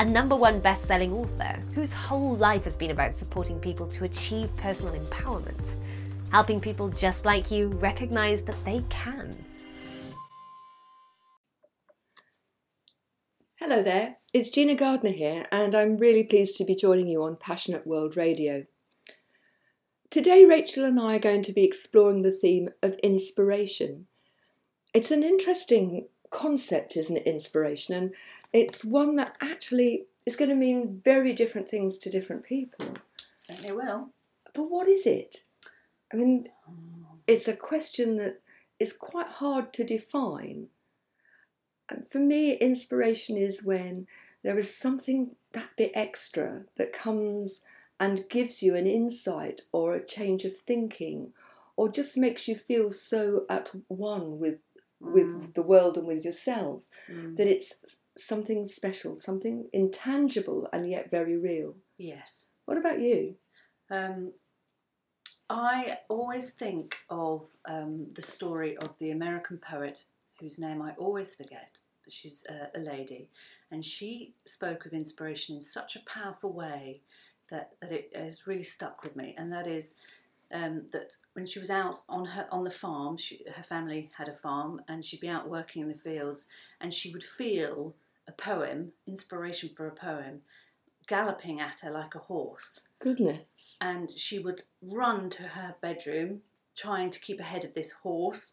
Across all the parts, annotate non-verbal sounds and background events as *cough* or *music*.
a number one best selling author whose whole life has been about supporting people to achieve personal empowerment, helping people just like you recognize that they can. Hello there, it's Gina Gardner here, and I'm really pleased to be joining you on Passionate World Radio. Today, Rachel and I are going to be exploring the theme of inspiration. It's an interesting concept, isn't it? Inspiration, and it's one that actually is going to mean very different things to different people. Certainly will. But what is it? I mean, it's a question that is quite hard to define. And for me, inspiration is when there is something that bit extra that comes and gives you an insight or a change of thinking or just makes you feel so at one with with Mm. the world and with yourself Mm. that it's something special, something intangible and yet very real. Yes. What about you? Um, I always think of um, the story of the American poet whose name I always forget, but she's a, a lady, and she spoke of inspiration in such a powerful way that, that it has really stuck with me, and that is um, that when she was out on her on the farm, she, her family had a farm, and she'd be out working in the fields, and she would feel a poem, inspiration for a poem, galloping at her like a horse. Goodness. and she would run to her bedroom trying to keep ahead of this horse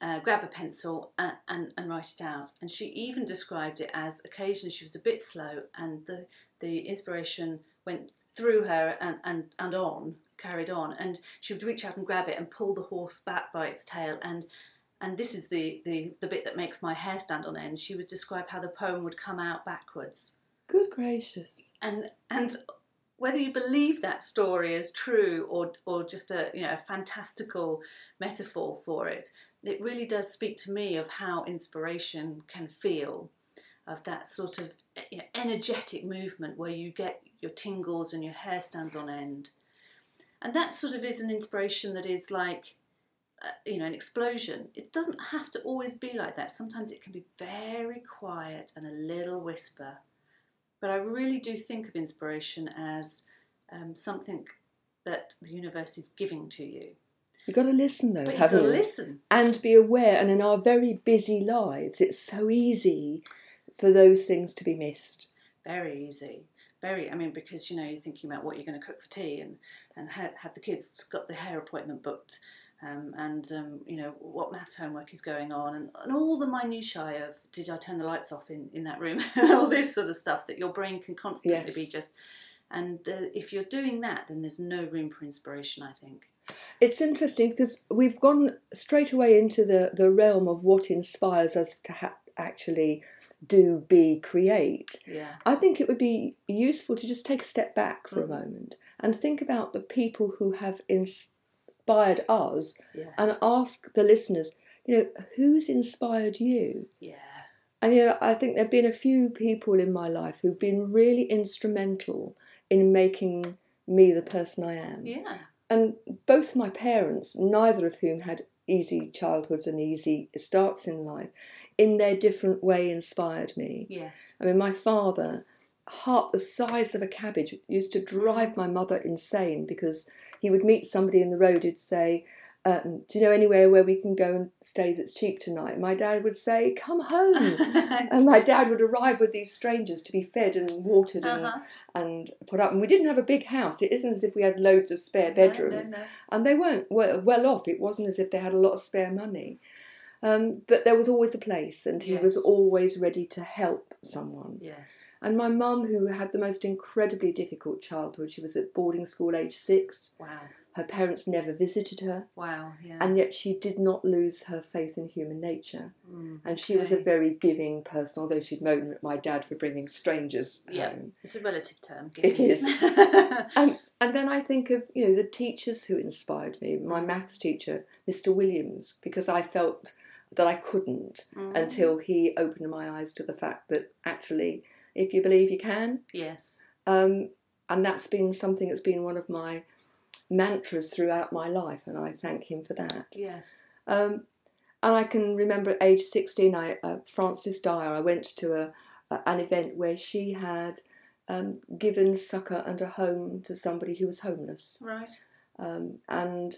uh, grab a pencil and, and, and write it out. And she even described it as occasionally she was a bit slow and the, the inspiration went through her and, and, and on carried on. And she would reach out and grab it and pull the horse back by its tail and and this is the, the, the bit that makes my hair stand on end she would describe how the poem would come out backwards Good gracious. and and whether you believe that story is true or or just a you know a fantastical metaphor for it, it really does speak to me of how inspiration can feel, of that sort of eh, you know, energetic movement where you get your tingles and your hair stands on end, and that sort of is an inspiration that is like. Uh, you know, an explosion. It doesn't have to always be like that. Sometimes it can be very quiet and a little whisper. But I really do think of inspiration as um, something that the universe is giving to you. You've got to listen though, But you've got haven't to you? listen. And be aware. And in our very busy lives, it's so easy for those things to be missed. Very easy. Very, I mean, because you know, you're thinking about what you're going to cook for tea and, and ha- have the kids got the hair appointment booked um, and, um, you know, what maths homework is going on and, and all the minutiae of did I turn the lights off in, in that room *laughs* and all this sort of stuff that your brain can constantly Yes. be just. And uh, if you're doing that, then there's no room for inspiration, I think. It's interesting because we've gone straight away into the, the realm of what inspires us to ha- actually do, be, create. Yeah. I think it would be useful to just take a step back for Mhm. a moment and think about the people who have inspired us Yes. and ask the listeners, you know, who's inspired you? yeah. And you know, I think there have been a few people in my life who've been really instrumental in making me the person I am. Yeah. And both my parents, neither of whom had easy childhoods and easy starts in life, in their different way inspired me. Yes. I mean, my father, heart the size of a cabbage, used to drive mm. my mother insane because he would meet somebody in the road who'd say, um, Do you know anywhere where we can go and stay that's cheap tonight? My dad would say, Come home. *laughs* and my dad would arrive with these strangers to be fed and watered and, Uh-huh. and put up. And we didn't have a big house. It isn't as if we had loads of spare bedrooms. No, no, no. And they weren't well off. It wasn't as if they had a lot of spare money. Um, but there was always a place, and he was always ready to help someone. Yes. And my mum, who had the most incredibly difficult childhood, she was at boarding school age six. Wow. Her parents never visited her, Wow. Yeah. and yet she did not lose her faith in human nature. Mm, And she was a very giving person, although she'd moan at my dad for bringing strangers Yeah. home. It's a relative term. It giving. is. *laughs* And and then I think of you know the teachers who inspired me. My maths teacher, Mr. Williams, because I felt that I couldn't Mm. until he opened my eyes to the fact that actually, if you believe, you can. Yes. Um, and that's been something that's been one of my mantras throughout my life, and I thank him for that. Yes. Um, and I can remember at age 16, I, uh, Frances Dyer, I went to a, an event where she had um, given succour and a home to somebody who was homeless. Right. Um, and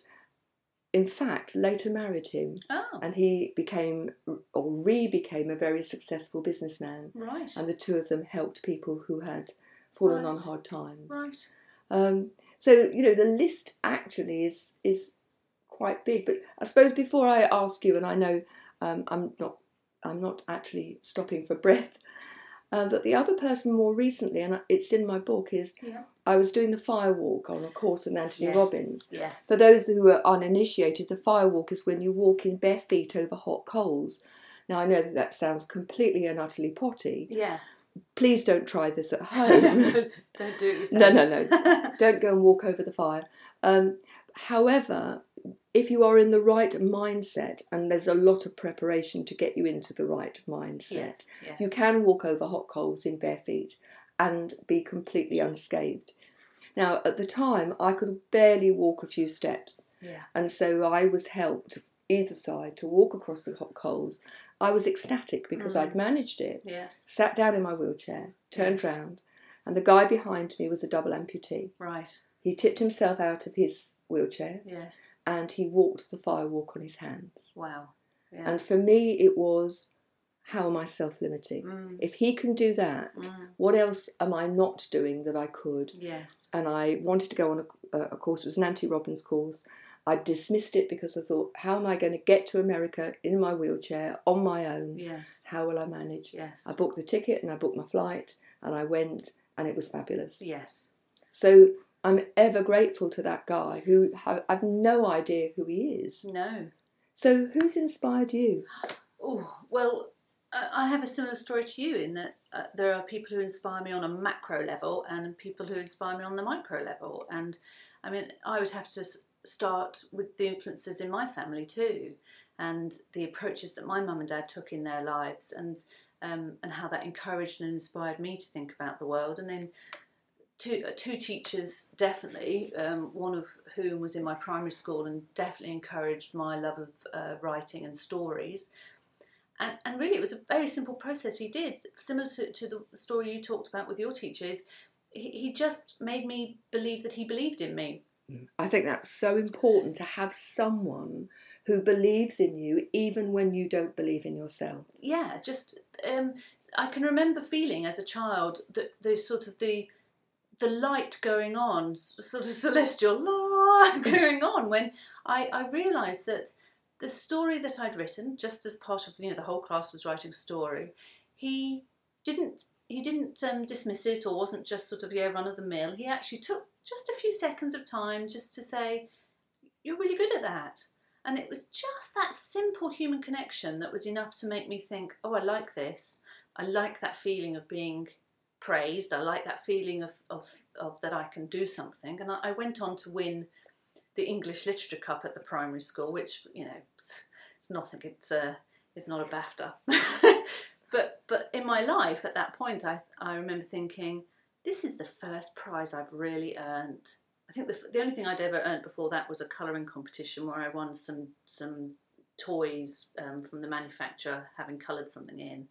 in fact, later married him. Oh. And he became, or re became, a very successful businessman. Right. And the two of them helped people who had fallen on hard times. Right. Um, so you know the list actually is is quite big. But I suppose before I ask you, and I know um, I'm not I'm not actually stopping for breath, uh, but the other person more recently, and it's in my book, is Yeah. I was doing the fire walk on a course with Anthony Yes. Robbins. Yes. For those who are uninitiated, the fire walk is when you walk in bare feet over hot coals. Now I know that that sounds completely and utterly potty. yeah. Please don't try this at *laughs* don't, home. don't do it yourself. no, no, no. *laughs* don't go and walk over the fire. Um, however, if you are in the right mindset, and there's a lot of preparation to get you into the right mindset, yes. Yes. you can walk over hot coals in bare feet and be completely unscathed. Now, at the time, I could barely walk a few steps, Yeah. and so I was helped either side to walk across the hot coals. I was ecstatic because Mm. I'd managed it. Yes. Sat down in my wheelchair, turned Yes. round, and the guy behind me was a double amputee. Right. He tipped himself out of his wheelchair Yes. and he walked the fire walk on his hands. Wow. Yeah. And for me, it was how am I self limiting? Mm. If he can do that, Mm. what else am I not doing that I could? Yes. And I wanted to go on a, a course, it was an Anthony Robbins course. I dismissed it because I thought, how am I going to get to America in my wheelchair on my own? Yes. How will I manage? Yes. I booked the ticket and I booked my flight and I went and it was fabulous. Yes. So I'm ever grateful to that guy who ha- I've no idea who he is. No. So who's inspired you? Oh, well, I I have a similar story to you in that uh, there are people who inspire me on a macro level and people who inspire me on the micro level. And I mean, I would have to start with the influences in my family too and the approaches that my mum and dad took in their lives and um, and how that encouraged and inspired me to think about the world. And then two, uh, two teachers definitely, um, one of whom was in my primary school and definitely encouraged my love of uh, writing and stories. And, and really, it was a very simple process he did, similar to, to the story you talked about with your teachers. He, he just made me believe that he believed in me. I think that's so important to have someone who believes in you even when you don't believe in yourself. yeah, just um, I can remember feeling as a child that those sort of the the light going on, sort of *laughs* celestial light going on when I, I realised that the story that I'd written, just as part of you know the whole class was writing a story, he didn't he didn't um, dismiss it or wasn't just sort of yeah run of the mill. He actually took just a few seconds of time just to say, "You're really good at that." And it was just that simple human connection that was enough to make me think, oh, I like this. I like that feeling of being praised. I like that feeling of, of, of that I can do something. And I, I went on to win the English Literature Cup at the primary school, which, you know, it's, it's nothing. It's, uh, it's not a BAFTA. *laughs* but, but in my life at that point, I, I remember thinking, this is the first prize I've really earned. I think the, the only thing I'd ever earned before that was a colouring competition where I won some some toys um, from the manufacturer having coloured something in.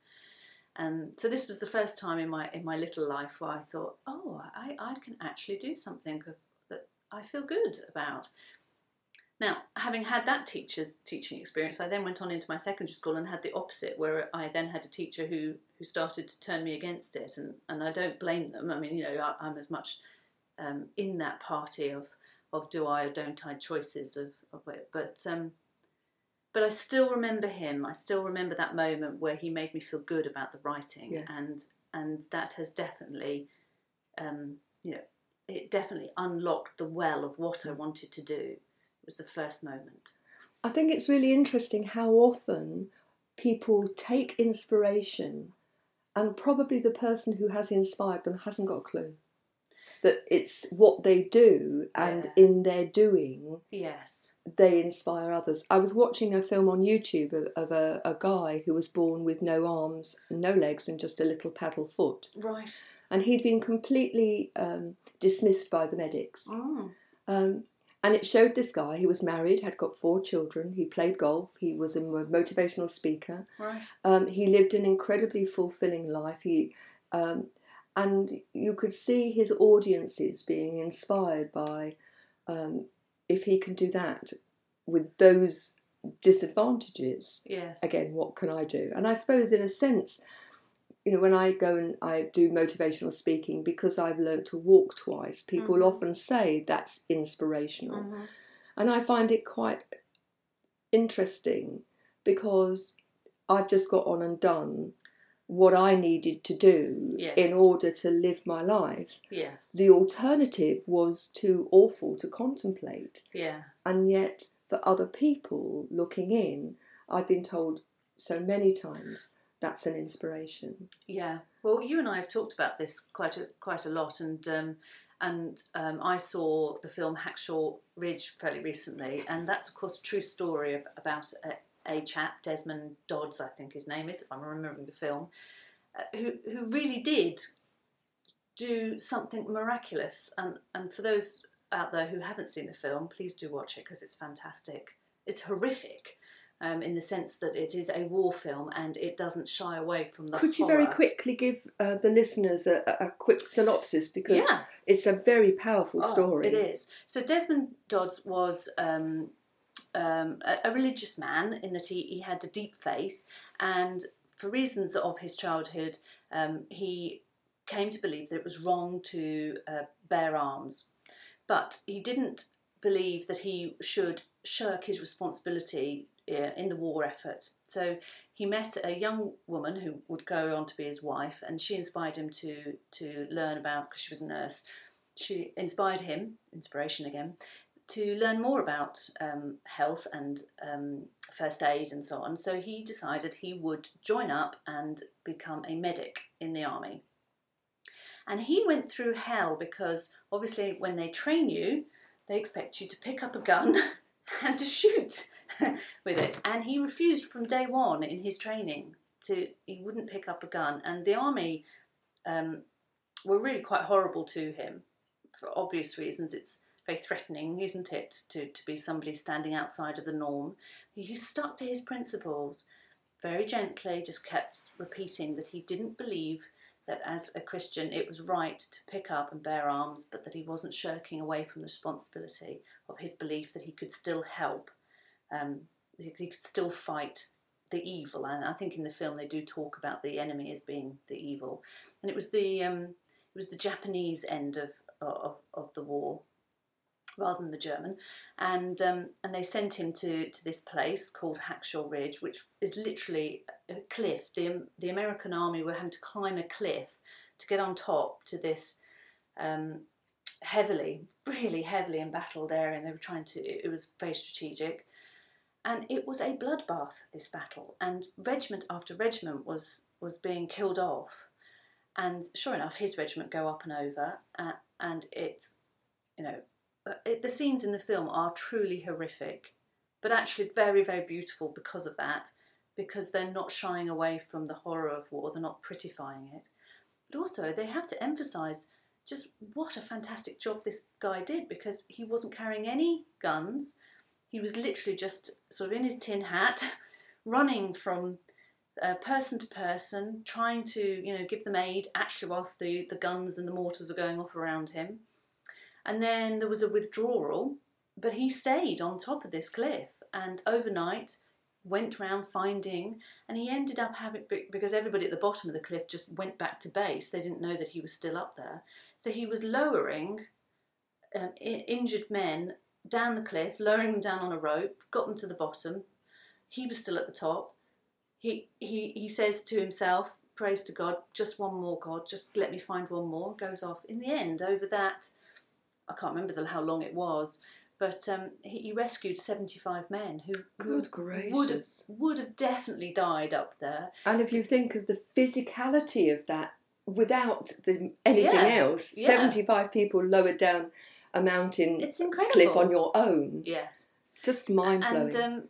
And so this was the first time in my in my little life where I thought, oh, I, I can actually do something that I feel good about. Now, having had that teacher's teaching experience, I then went on into my secondary school and had the opposite, where I then had a teacher who who started to turn me against it, and and I don't blame them. I mean, you know, I, I'm as much um, in that party of of do I or don't I choices of, of it. But um, but I still remember him. I still remember that moment where he made me feel good about the writing, Yeah. and and that has definitely, um, you know, it definitely unlocked the well of what I wanted to do. It was the first moment. I think it's really interesting how often people take inspiration and probably the person who has inspired them hasn't got a clue. That it's what they do, and Yeah. in their doing, Yes. they inspire others. I was watching a film on YouTube of, of a, a guy who was born with no arms, no legs, and just a little paddle foot. Right. And he'd been completely um, dismissed by the medics. Mm. Um, and it showed this guy, he was married, had got four children, he played golf, he was a motivational speaker. Right. Um, he lived an incredibly fulfilling life. He, um, and you could see his audiences being inspired by um, if he can do that with those disadvantages. Yes. Again, what can I do? And I suppose, in a sense, you know, when I go and I do motivational speaking, because I've learnt to walk twice, people Mhm. often say that's inspirational. Mhm. And I find it quite interesting because I've just got on and done what I needed to do Yes. in order to live my life. Yes. The alternative was too awful to contemplate. yeah. And yet, for other people looking in, I've been told so many times that's an inspiration. Yeah. Well, you and I have talked about this quite a quite a lot, and um, and um, I saw the film Hacksaw Ridge fairly recently, and that's of course a true story about a, chap, Desmond Dodds, I think his name is, if I'm remembering the film, uh, who who really did do something miraculous, and and for those out there who haven't seen the film, please do watch it because it's fantastic. It's horrific. Um, in the sense that it is a war film and it doesn't shy away from the Could you very quickly give uh, the listeners a, a a quick synopsis because Yeah. it's a very powerful Oh, story. It is. So Desmond Dodds was um, um, a, a religious man in that he, he had a deep faith, and for reasons of his childhood, um, he came to believe that it was wrong to uh, bear arms. But he didn't believe that he should shirk his responsibility uh, in the war effort. So he met a young woman who would go on to be his wife, and she inspired him to to learn about because she was a nurse. She inspired him, inspiration again, to learn more about um, health and um, first aid and so on. So he decided he would join up and become a medic in the army. And he went through hell because obviously when they train you, they expect you to pick up a gun *laughs* and to shoot *laughs* with it. And he refused from day one in his training to he wouldn't pick up a gun. And the army um, were really quite horrible to him for obvious reasons. It's very threatening, isn't it, to, to be somebody standing outside of the norm. He stuck to his principles very gently, just kept repeating that he didn't believe that as a Christian it was right to pick up and bear arms, but that he wasn't shirking away from the responsibility of his belief that he could still help, um, he could still fight the evil. And I think in the film they do talk about the enemy as being the evil, and it was the um, it was the Japanese end of of, of the war rather than the German, and um, and they sent him to, to this place called Hacksaw Ridge, which is literally a cliff. The the American army were having to climb a cliff to get on top to this um, heavily, really heavily embattled area, and they were trying to. It was very strategic, and it was a bloodbath. This battle, and regiment after regiment was was being killed off, and sure enough, his regiment go up and over, uh, and it's you know it, the scenes in the film are truly horrific, but actually very, very beautiful because of that, because they're not shying away from the horror of war, they're not prettifying it. But also, they have to emphasise just what a fantastic job this guy did because he wasn't carrying any guns. He was literally just sort of in his tin hat, *laughs* running from uh, person to person, trying to you know give them aid. Actually, whilst the, the guns and the mortars are going off around him, and then there was a withdrawal, but he stayed on top of this cliff and overnight went round finding, and he ended up having because everybody at the bottom of the cliff just went back to base. They didn't know that he was still up there, so he was lowering um, injured men down the cliff, lowering them down on a rope, got them to the bottom. He was still at the top. He he he says to himself, "Praise to God, just one more, God, just let me find one more." Goes off. In the end, over that, I can't remember the, how long it was, but um, he, he rescued seventy-five men who Good would have gracious. would have definitely died up there. And if you think of the physicality of that without the, anything Yeah, else, yeah. 75 people lowered down a mountain It's incredible. cliff on your own. yes. Just mind blowing. And um,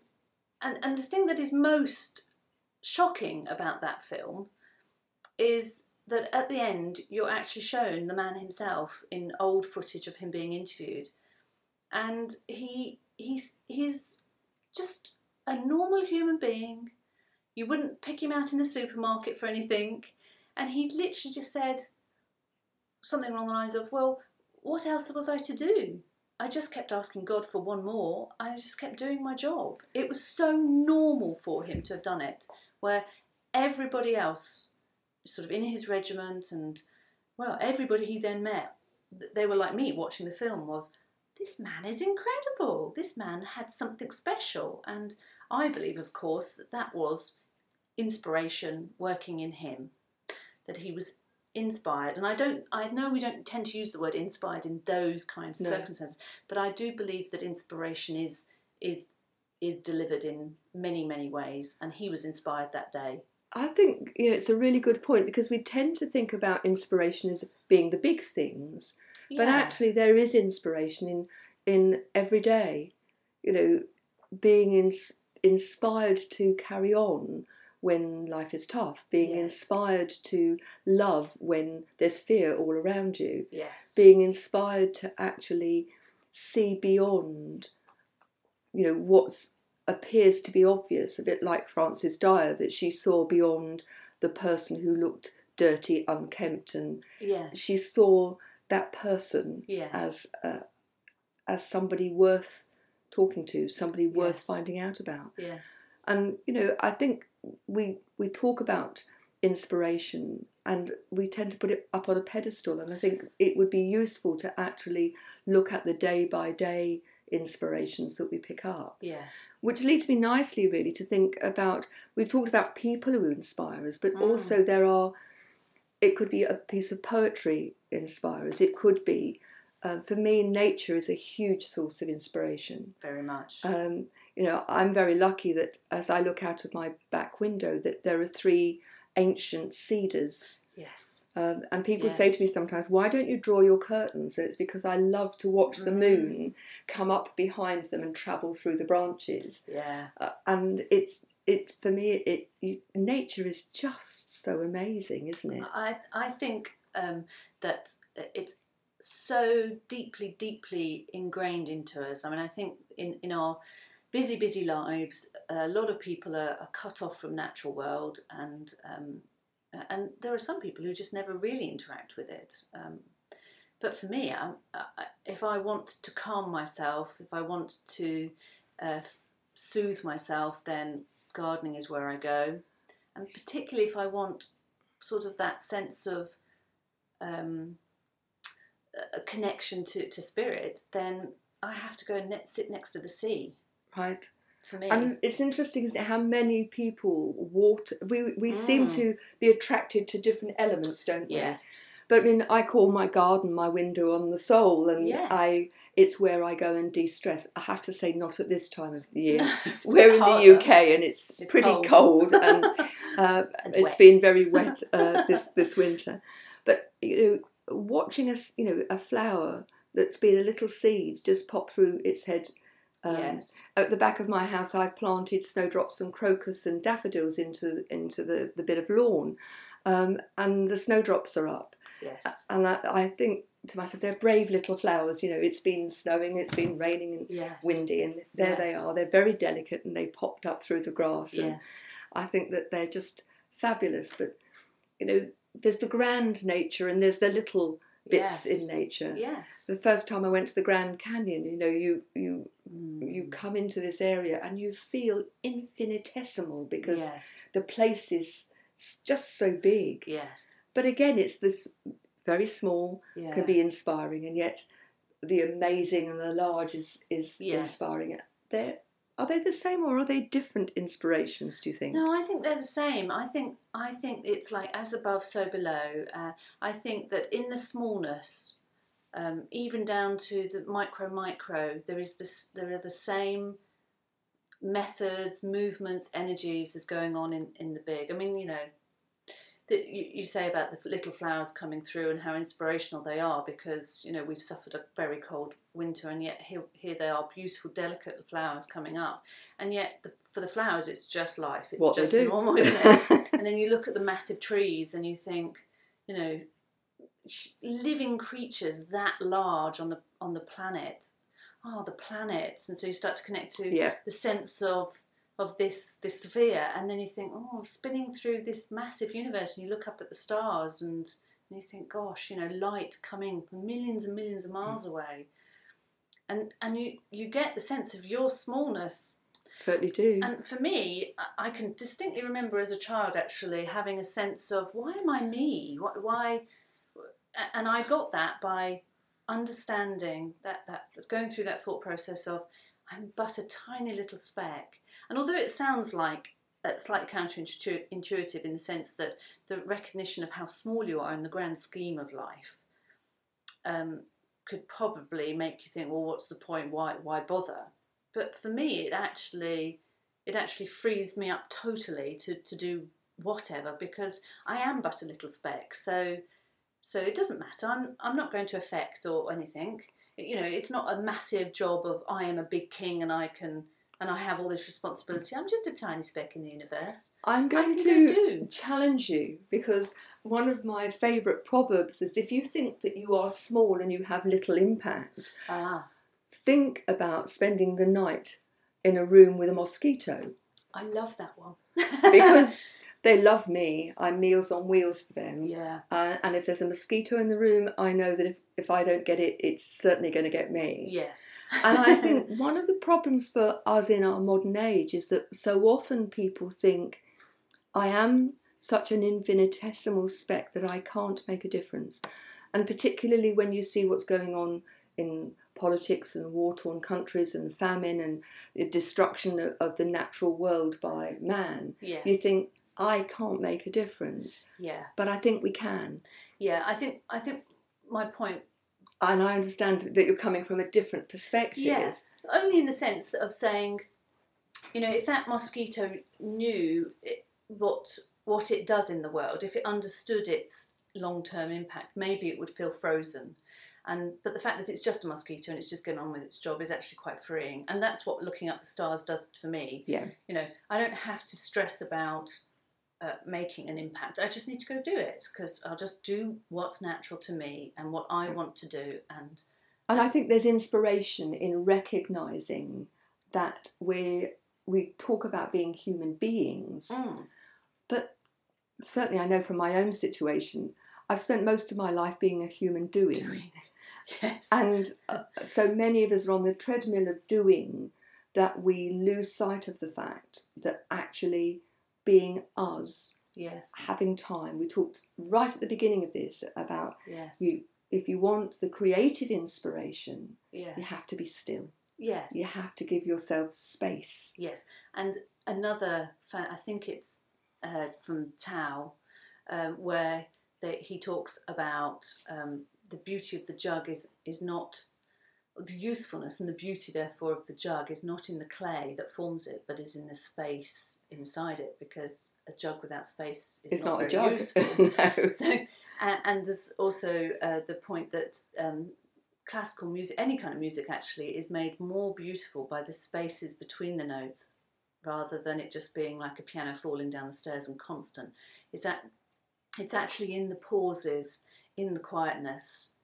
and and the thing that is most shocking about that film is that at the end you're actually shown the man himself in old footage of him being interviewed, and he he's he's just a normal human being. You wouldn't pick him out in the supermarket for anything, and he literally just said something along the lines of, "Well, what else was I to do?" I just kept asking God for one more. I just kept doing my job. It was so normal for him to have done it, where everybody else, sort of in his regiment, and well, everybody he then met, they were like me watching the film. Was this man is incredible? This man had something special, and I believe, of course, that that was inspiration working in him, that he was inspired and i don't i know we don't tend to use the word inspired in those kinds of No. circumstances but i do believe that inspiration is is is delivered in many many ways and he was inspired that day I think you know, it's a really good point because we tend to think about inspiration as being the big things, but actually there is inspiration in in every day. You know, being ins- inspired to carry on when life is tough, being Yes. inspired to love when there's fear all around you, yes being inspired to actually see beyond, you know, what's appears to be obvious, a bit like Frances Dyer, that she saw beyond the person who looked dirty, unkempt, and yes she saw that person yes as uh, as somebody worth talking to, somebody worth Yes. finding out about. yes And you know, I think we we talk about inspiration and we tend to put it up on a pedestal and I think it would be useful to actually look at the day by day inspirations that we pick up. yes Which leads me nicely really to think about we've talked about people who inspire us, but Mm. also there are it could be a piece of poetry inspires. It could be uh, for me, nature is a huge source of inspiration. very much Um, you know, I'm very lucky that as I look out of my back window, that there are three ancient cedars. yes Um, and people say to me sometimes, "Why don't you draw your curtains?" And it's because I love to watch the Mm. moon come up behind them and travel through the branches. yeah Uh, and it's it for me. It, you, nature is just so amazing, isn't it? I I think um, that it's so deeply, deeply ingrained into us. I mean, I think in, in our busy, busy lives, a lot of people are, are cut off from natural world, and um, and there are some people who just never really interact with it. Um, but for me, I, I, if I want to calm myself, if I want to uh, soothe myself, then gardening is where I go, and particularly if I want sort of that sense of um, a connection to, to spirit, then I have to go and sit next to the sea. Right. For me, And it's interesting, isn't it, how many people water. We we seem Mm. to be attracted to different elements, don't we? yes, But I mean, I call my garden my window on the soul, and Yes. I it's where I go and de-stress. I have to say, not at this time of the year. *laughs* *laughs* We're in harder. the UK, and it's, It's pretty cold. cold, and *laughs* uh, And it's wet. been very wet uh, this this winter. But you know, watching us, you know, a flower that's been a little seed just pop through its head. Um, yes, At the back of my house, I've planted snowdrops and crocus and daffodils into into the, the bit of lawn, um, and the snowdrops are up. yes, And I, I think to myself, they're brave little flowers. You know, it's been snowing, it's been raining and yes, windy, and there they are. They're very delicate, and they popped up through the grass. And yes, I think that they're just fabulous. But you know, there's the grand nature, and there's the little bits Yes. in nature. yes. The first time I went to the Grand Canyon, you know, you you Mm. you come into this area and you feel infinitesimal because yes, the place is just so big. yes, But again, it's this very small, yeah. can be inspiring, and yet the amazing and the large is is Yes. inspiring. They're, are they the same or are they different inspirations? Do you think? No, I think they're the same. I think I think it's like as above, so below. Uh, I think that in the smallness, um, even down to the micro micro, there is this. There are the same methods, movements, energies as going on in in the big. I mean, you know, that you, you say about the little flowers coming through and how inspirational they are because you know we've suffered a very cold winter and yet here, here they are beautiful delicate flowers coming up and yet the, for the flowers it's just life it's What just do. normal isn't it *laughs* and then you look at the massive trees and you think you know living creatures that large on the on the planet oh the planets and so you start to connect to Yeah. the sense of of this this sphere and then you think oh I'm spinning through this massive universe and you look up at the stars and, and you think gosh you know light coming from millions and millions of miles mm. away and and you you get the sense of your smallness Certainly do. and for me, I- I can distinctly remember as a child actually having a sense of why am I me? Why? why and I got that by understanding that that going through that thought process of I'm but a tiny little speck. And although it sounds like uh, slightly counterintuitive in the sense that the recognition of how small you are in the grand scheme of life um, could probably make you think, well, what's the point? Why why bother? But for me, it actually it actually frees me up totally to, to do whatever because I am but a little speck. So so it doesn't matter. I'm I'm not going to affect or anything. You know, it's not a massive job of I am a big king and I can and I have all this responsibility. I'm just a tiny speck in the universe. I'm going to go challenge you because one of my favourite proverbs is if you think that you are small and you have little impact, Ah, think about spending the night in a room with a mosquito I love that one. *laughs* because they love me. I'm meals on wheels for them. yeah, Uh, and if there's a mosquito in the room, I know that if, if I don't get it, it's certainly going to get me. yes, And I think *laughs* one of the problems for us in our modern age is that so often people think, I am such an infinitesimal speck that I can't make a difference. And particularly when you see what's going on in politics and war torn countries and famine and the destruction of, of the natural world by man, yes, you think, I can't make a difference. yeah, But I think we can. yeah. I think I think my point And I understand that you're coming from a different perspective. Yeah, only in the sense of saying, you know, if that mosquito knew it, what what it does in the world, if it understood its long term impact, maybe it would feel frozen. And but the fact that it's just a mosquito and it's just going on with its job is actually quite freeing. And that's what looking up the stars does for me. Yeah. You know, I don't have to stress about. Uh, making an impact. I just need to go do it because I'll just do what's natural to me and what I want to do. And And I think there's inspiration in recognizing that we we talk about being human beings, mm, but certainly I know from my own situation, I've spent most of my life being a human doing. doing. *laughs* Yes. And uh, so many of us are on the treadmill of doing that we lose sight of the fact that actually being us, yes. having time. We talked right at the beginning of this about Yes. you if you want the creative inspiration, yes. you have to be still. Yes. You have to give yourself space. Yes. And another, fan, I think it's uh, from Tao, um, where they, he talks about um, the beauty of the jug is is not the usefulness and the beauty, therefore, of the jug is not in the clay that forms it, but is in the space inside it. Because a jug without space is It's not, a very joke. useful. *laughs* no. So, and, and there's also uh, the point that um, classical music, any kind of music actually, is made more beautiful by the spaces between the notes rather than it just being like a piano falling down the stairs and constant. It's, that, it's actually in the pauses, in the quietness.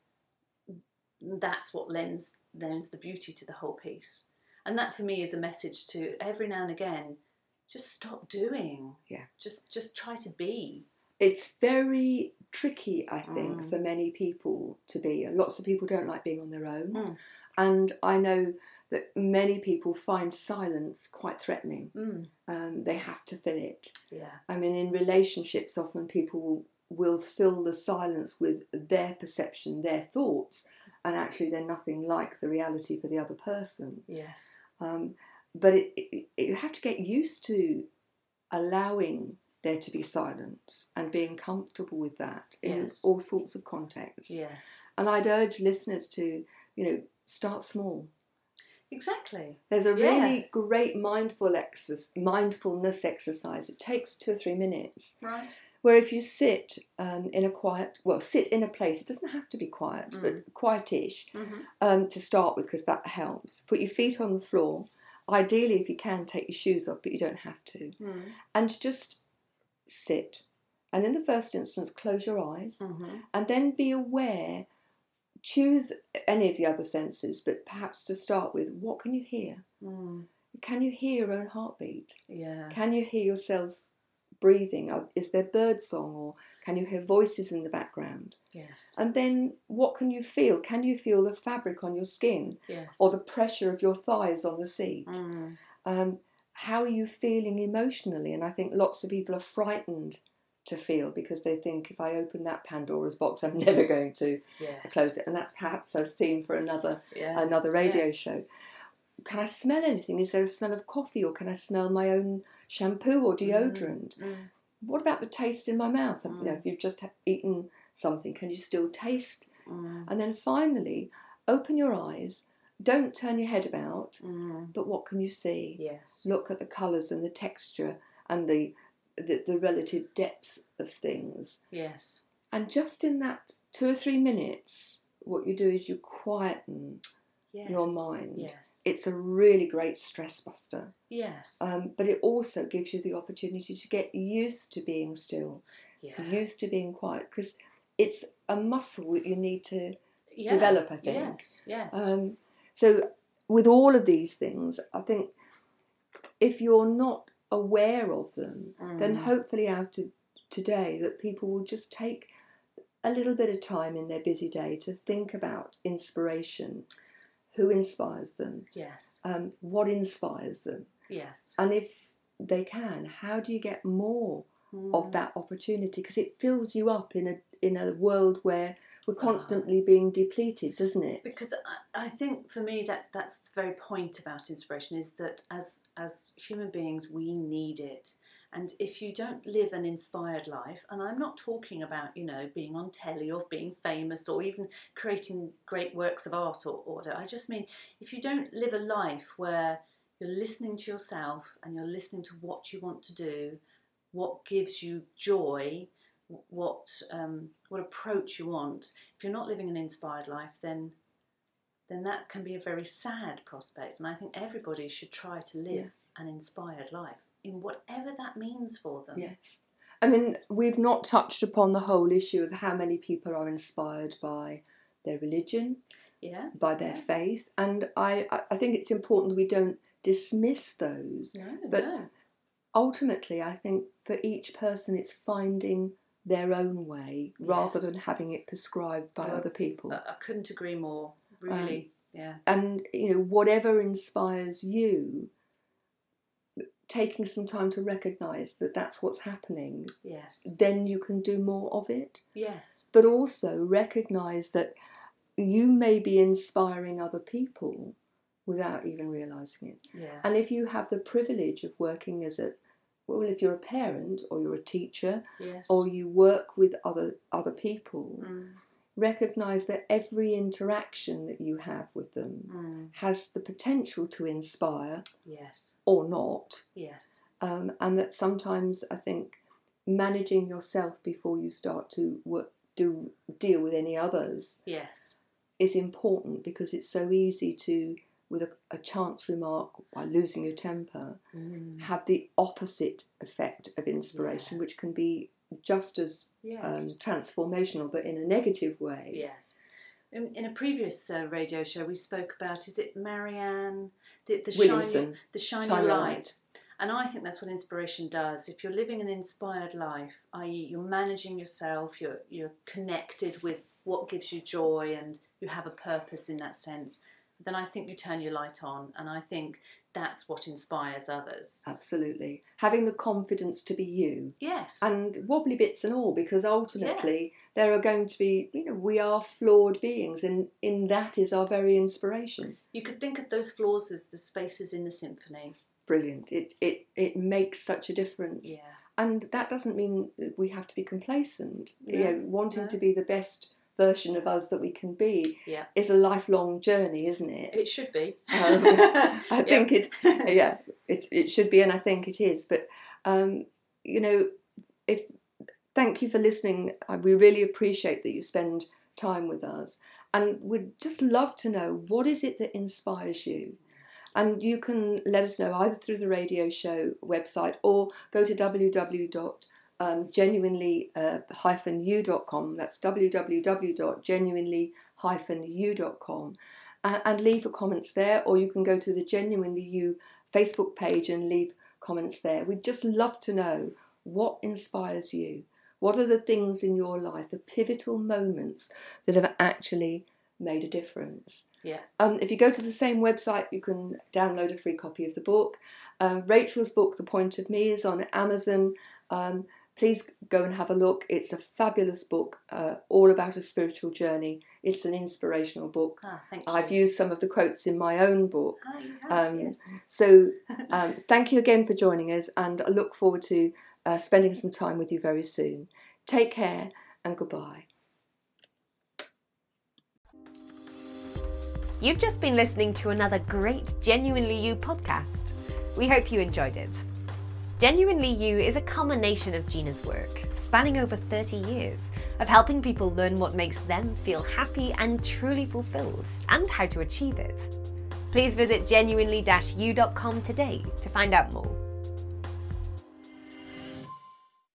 That's what lends, lends the beauty to the whole piece. And that for me is a message to every now and again just stop doing. Yeah. Just just try to be. It's very tricky, I think, Mm. for many people to be. Lots of people don't like being on their own. Mm. And I know that many people find silence quite threatening. Mm. Um, they have to fill it. Yeah. I mean, in relationships, often people will, will fill the silence with their perception, their thoughts, and actually they're nothing like the reality for the other person. Yes. Um, but it, it, it, you have to get used to allowing there to be silence and being comfortable with that in Yes. all sorts of contexts. Yes. And I'd urge listeners to, you know, start small. Exactly. There's a Yeah. really great mindful exercise, mindfulness exercise. It takes two or three minutes Right. Where if you sit um, in a quiet, well, sit in a place, it doesn't have to be quiet, Mm. but quietish Mhm. um, to start with, because that helps. Put your feet on the floor. Ideally, if you can, take your shoes off, but you don't have to. Mm. And just sit. And in the first instance, close your eyes Mhm. and then be aware. Choose any of the other senses, but perhaps to start with, what can you hear? Mm. Can you hear your own heartbeat? Yeah. Can you hear yourself breathing? Is there bird song or can you hear voices in the background? Yes. And then what can you feel? Can you feel the fabric on your skin Yes. or the pressure of your thighs on the seat? Mm. Um, how are you feeling emotionally? And I think lots of people are frightened to feel because they think if I open that Pandora's box, I'm *laughs* never going to Yes. close it. And that's perhaps a theme for another Yes. another radio yes. show. Can I smell anything? Is there a smell of coffee or can I smell my own shampoo or deodorant? Mm. What about the taste in my mouth? You know, Mm. if you've just eaten something, can you still taste? Mm. And then finally, open your eyes. Don't turn your head about, Mm. but what can you see? Yes. Look at the colours and the texture and the, the the relative depths of things. Yes. And just in that two or three minutes, what you do is you quieten Yes. your mind. Yes. It's a really great stress buster, Yes. um, but it also gives you the opportunity to get used to being still, yeah. used to being quiet, because it's a muscle that you need to Yeah. develop, I think. Yes. Yes. Um, so, with all of these things, I think if you're not aware of them, then Mm. hopefully out of today that people will just take a little bit of time in their busy day to think about inspiration, who inspires them, yes. um, what inspires them, Yes. and if they can, how do you get more of Mm. that opportunity? Because it fills you up in a in a world where we're Ah. constantly being depleted, doesn't it? because I, I think for me that that's the very point about inspiration is that as as human beings we need it and if you don't live an inspired life and i'm not talking about you know being on telly or being famous or even creating great works of art or order i just mean if you don't live a life where you're listening to yourself and you're listening to what you want to do what gives you joy what um, what approach you want if you're not living an inspired life then then that can be a very sad prospect. And I think everybody should try to live Yes. an inspired life in whatever that means for them. Yes. I mean, we've not touched upon the whole issue of how many people are inspired by their religion, Yeah. by their Yeah. faith, and I, I- think it's important that we don't dismiss those. No, But- no. Ultimately, I think for each person, it's finding their own way rather Yes. than having it prescribed by Well, other people. I, I couldn't agree more. Really. Um, yeah. and you know, whatever inspires you, taking some time to recognise that that's what's happening, Yes. then you can do more of it. Yes. but also recognize that you may be inspiring other people without even realizing it. Yeah. And if you have the privilege of working as a well, if you're a parent or you're a teacher yes. or you work with other other people, Mm, recognize that every interaction that you have with them mm, has the potential to inspire yes. or not, Yes. um, and that sometimes I think managing yourself before you start to work, do deal with any others Yes. is important because it's so easy to, with a, a chance remark while losing your temper, Mm, have the opposite effect of inspiration, Yeah. which can be just as yes. um, transformational, but in a negative way. Yes. In, in a previous uh, radio show, we spoke about is it Marianne, the, the shiny, the shiny, light. Light. And I think that's what inspiration does. If you're living an inspired life, i.e., you're managing yourself, you're you're connected with what gives you joy, and you have a purpose in that sense, then I think you turn your light on, and I think that's what inspires others. Absolutely. Having the confidence to be you. Yes. and wobbly bits and all because ultimately there are going to be you know we are flawed beings and in that is our very inspiration you could think of those flaws as the spaces in the symphony. brilliant it it it makes such a difference Yeah. and that doesn't mean we have to be complacent you know wanting no. to be the best version of us that we can be Yeah. is a lifelong journey isn't it It should be. *laughs* Um, I think it *laughs* yeah it, it should be and I think it is but um, you know if thank you for listening. We really appreciate that you spend time with us. And we'd just love to know what is it that inspires you? And you can let us know either through the radio show website or go to www.genuinely-u.com. That's www.genuinely-u.com and leave a comments there, or you can go to the Genuinely You Facebook page and leave comments there. We'd just love to know what inspires you. What are the things in your life, the pivotal moments that have actually made a difference? Yeah. Um, if you go to the same website, you can download a free copy of the book. Um, Rachel's book, The Point of Me, is on Amazon. Um, please go and have a look. It's a fabulous book, uh, all about a spiritual journey. It's an inspirational book. Ah, thank I've you. used some of the quotes in my own book. You have, Um, yes. So, um, thank you again for joining us, and I look forward to uh, spending some time with you very soon. Take care and goodbye. You've just been listening to another great Genuinely You podcast. We hope you enjoyed it. Genuinely You is a culmination of Gina's work, spanning over 30 years, of helping people learn what makes them feel happy and truly fulfilled, and how to achieve it. Please visit genuinely-u.com today to find out more.